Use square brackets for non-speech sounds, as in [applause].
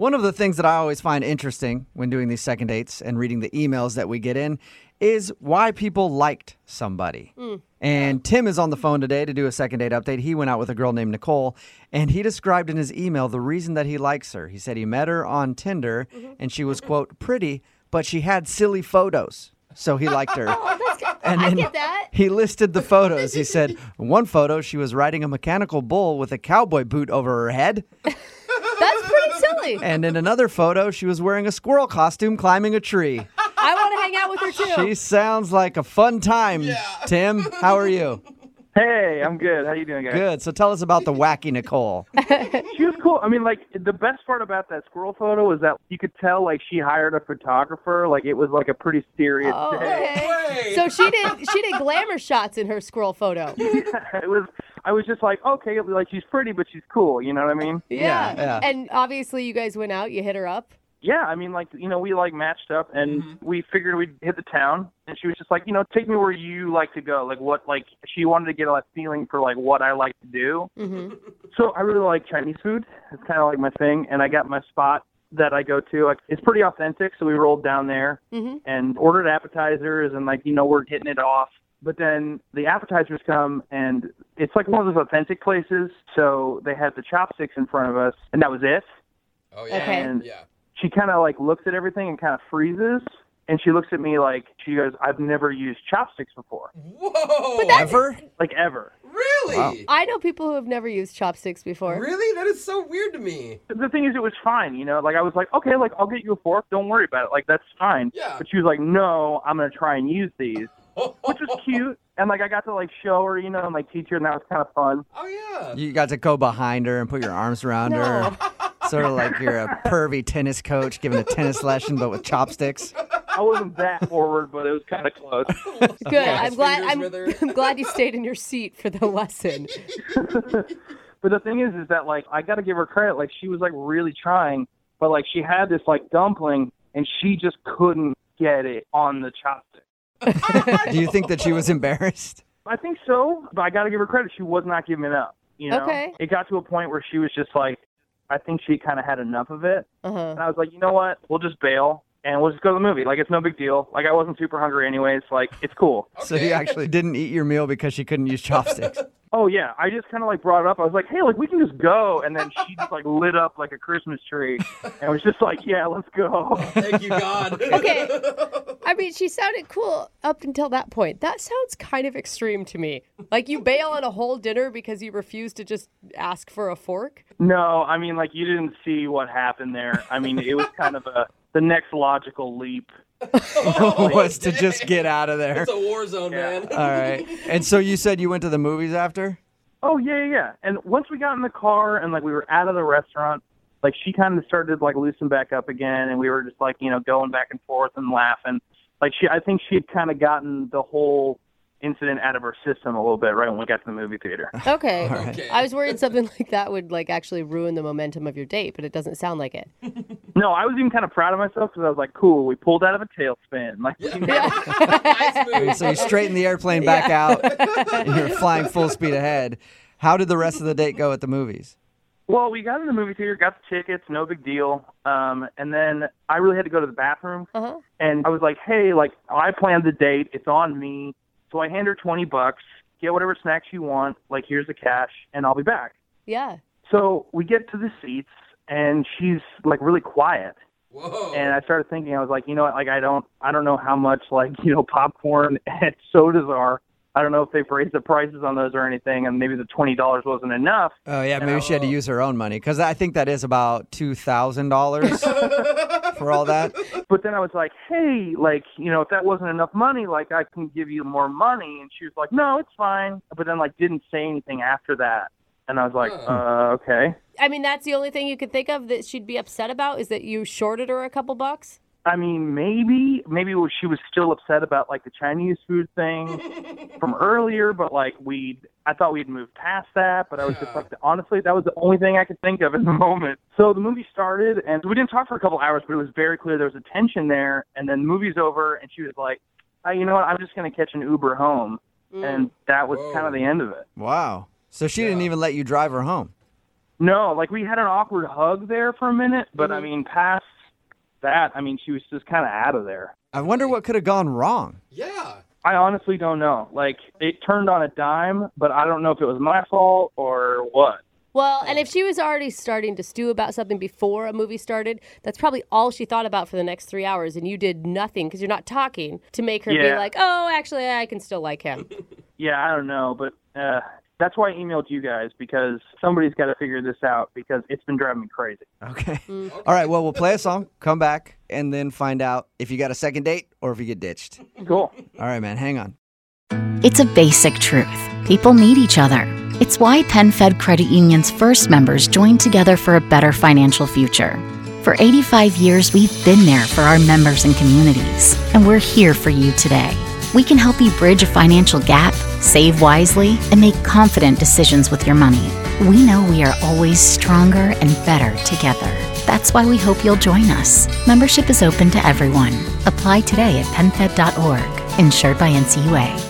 One of the things that I always find interesting when doing these second dates and reading the emails that we get in is why people liked somebody. Mm. And Tim is on the phone today to do a second date update. He went out with a girl named Nicole, and he described in his email the reason that he likes her. He said he met her on Tinder, mm-hmm. and she was, quote, pretty, but she had silly photos. So he liked her. [laughs] Oh, and I then get that. he listed the photos. He said, [laughs] one photo, she was riding a mechanical bull with a cowboy boot over her head. That's pretty silly. [laughs] And in another photo, she was wearing a squirrel costume climbing a tree. I want to hang out with her too. She sounds like a fun time. Tim, how are you? Hey, I'm good. How you doing, guys? Good. So tell us about the wacky Nicole. [laughs] She was cool. I mean, like the best part about that squirrel photo was that you could tell like she hired a photographer. Like it was like a pretty serious Oh, day. okay. So she did she did glamour shots in her squirrel photo. [laughs] it was. I was just like, okay, like she's pretty, but she's cool. You know what I mean? Yeah, yeah. And obviously you guys went out, you hit her up. Yeah. I mean, like you know, we like matched up, and we figured we'd hit the town. And she was just like, you know, take me where you like to go. Like what? Like she wanted to get a feeling for like what I like to do. hmm [laughs] So I really like Chinese food. It's kind of like my thing, and I got my spot that I go to. Like, it's pretty authentic, so we rolled down there hmm and ordered appetizers, and like you know we're hitting it off. But then the appetizers come, and it's like one of those authentic places. So they had the chopsticks in front of us, and that was it. Oh yeah. Okay. And Yeah. she kind of like looks at everything and kind of freezes, and she looks at me like she goes, "I've never used chopsticks before, Whoa. Ever? like ever." Really? Wow. I know people who have never used chopsticks before. Really? That is so weird to me. the thing is, it was fine, you know. Like I was like, okay, like I'll get you a fork. Don't worry about it. Like that's fine. Yeah. But she was like, no, I'm gonna try and use these, which was [laughs] cute. And like I got to like show her, you know, my teacher, and that was kind of fun. Oh yeah. You got to go behind her and put your arms around her. [laughs] Sort of like you're a pervy tennis coach giving a tennis lesson, but with chopsticks. I wasn't that forward, but it was kind of close. [laughs] Good. I'm glad I'm, fingers with her. I'm glad you stayed in your seat for the lesson. But the thing is, is that like I got to give her credit. Like she was like really trying, but like she had this like dumpling, and she just couldn't get it on the chopstick. [laughs] Do you think that she was embarrassed? I think so, but I got to give her credit. She was not giving it up. You know, Okay. it got to a point where she was just like, I think she kind of had enough of it, Uh-huh. and I was like, you know what? We'll just bail and we'll just go to the movie. Like it's no big deal. Like I wasn't super hungry anyways. Like it's cool. [laughs] So you actually didn't eat your meal because she couldn't use chopsticks. [laughs] Oh yeah, I just kind of like brought it up. I was like, hey, like we can just go, and then she just like lit up like a Christmas tree, and was just like, yeah, let's go. Thank you, God. Okay. I mean, she sounded cool up until that point. That sounds kind of extreme to me. Like you bail on a whole dinner because you refuse to just ask for a fork. No, I mean like you didn't see what happened there. I mean it was kind of a the next logical leap. [laughs] was to just get out of there. It's a war zone, man. All right. And so you said you went to the movies after? Oh yeah, yeah, yeah. And once we got in the car and like we were out of the restaurant, like she kind of started like loosen back up again, and we were just like you know going back and forth and laughing. Like she, I think she had kind of gotten the whole incident out of her system a little bit right when we got to the movie theater. [laughs] Okay. Okay. I was worried something like that would like actually ruin the momentum of your date, but it doesn't sound like it. [laughs] no, I was even kind of proud of myself because I was like, cool, we pulled out of a tailspin. Like, [laughs] we made nice move. So you straightened the airplane back out and you're flying full speed ahead. How did the rest of the date go at the movies? Well, we got in the movie theater, got the tickets, no big deal. Um, and then I really had to go to the bathroom, Uh-huh. and I was like, "Hey, like I planned the date. It's on me." So I hand her twenty bucks. Get whatever snacks you want. Like here's the cash, and I'll be back. Yeah. So we get to the seats, and she's like really quiet. Whoa. And I started thinking, I was like, you know what? Like I don't, I don't know how much like [laughs] you know popcorn [laughs] and sodas are. I don't know if they've raised the prices on those or anything, and maybe the twenty dollars wasn't enough. Oh yeah, maybe she had to use her own money because I think that is about two thousand dollars [laughs] for all that. But then I was like, hey, like, you know, if that wasn't enough money, like, I can give you more money. And she was like, no, it's fine. But then, like, didn't say anything after that. And I was like, Huh. uh, okay. I mean, that's the only thing you could think of that she'd be upset about is that you shorted her a couple bucks. I mean, maybe, maybe she was still upset about like the Chinese food thing [laughs] from earlier, but like we, I thought we'd moved past that. But I was just like, honestly, that was the only thing I could think of in the [laughs] moment. So the movie started, and we didn't talk for a couple hours, but it was very clear there was a tension there. And then the movie's over, and she was like, oh, "You know what? I'm just gonna catch an Uber home," mm. and that was kind of the end of it. Wow. So she didn't even let you drive her home. No, like we had an awkward hug there for a minute, but I mm. mean, past that, I mean, she was just kind of out of there. I wonder what could have gone wrong. Yeah. I honestly don't know. Like it turned on a dime, but I don't know if it was my fault or what. Well, and if she was already starting to stew about something before a movie started, that's probably all she thought about for the next three hours, and you did nothing because you're not talking to make her be like, "Oh, actually, I can still like him." [laughs] Yeah, I don't know, but uh, that's why I emailed you guys because somebody's got to figure this out because it's been driving me crazy. Okay. [laughs] Mm. All right. Well, we'll play a song, come back, and then find out if you got a second date or if you get ditched. Cool. All right, man. Hang on. It's a basic truth. People need each other. It's why PenFed Credit Union's first members joined together for a better financial future. For 85 years, we've been there for our members and communities, and we're here for you today. We can help you bridge a financial gap, save wisely, and make confident decisions with your money. We know we are always stronger and better together. That's why we hope you'll join us. Membership is open to everyone. Apply today at penfed.org, insured by NCUA.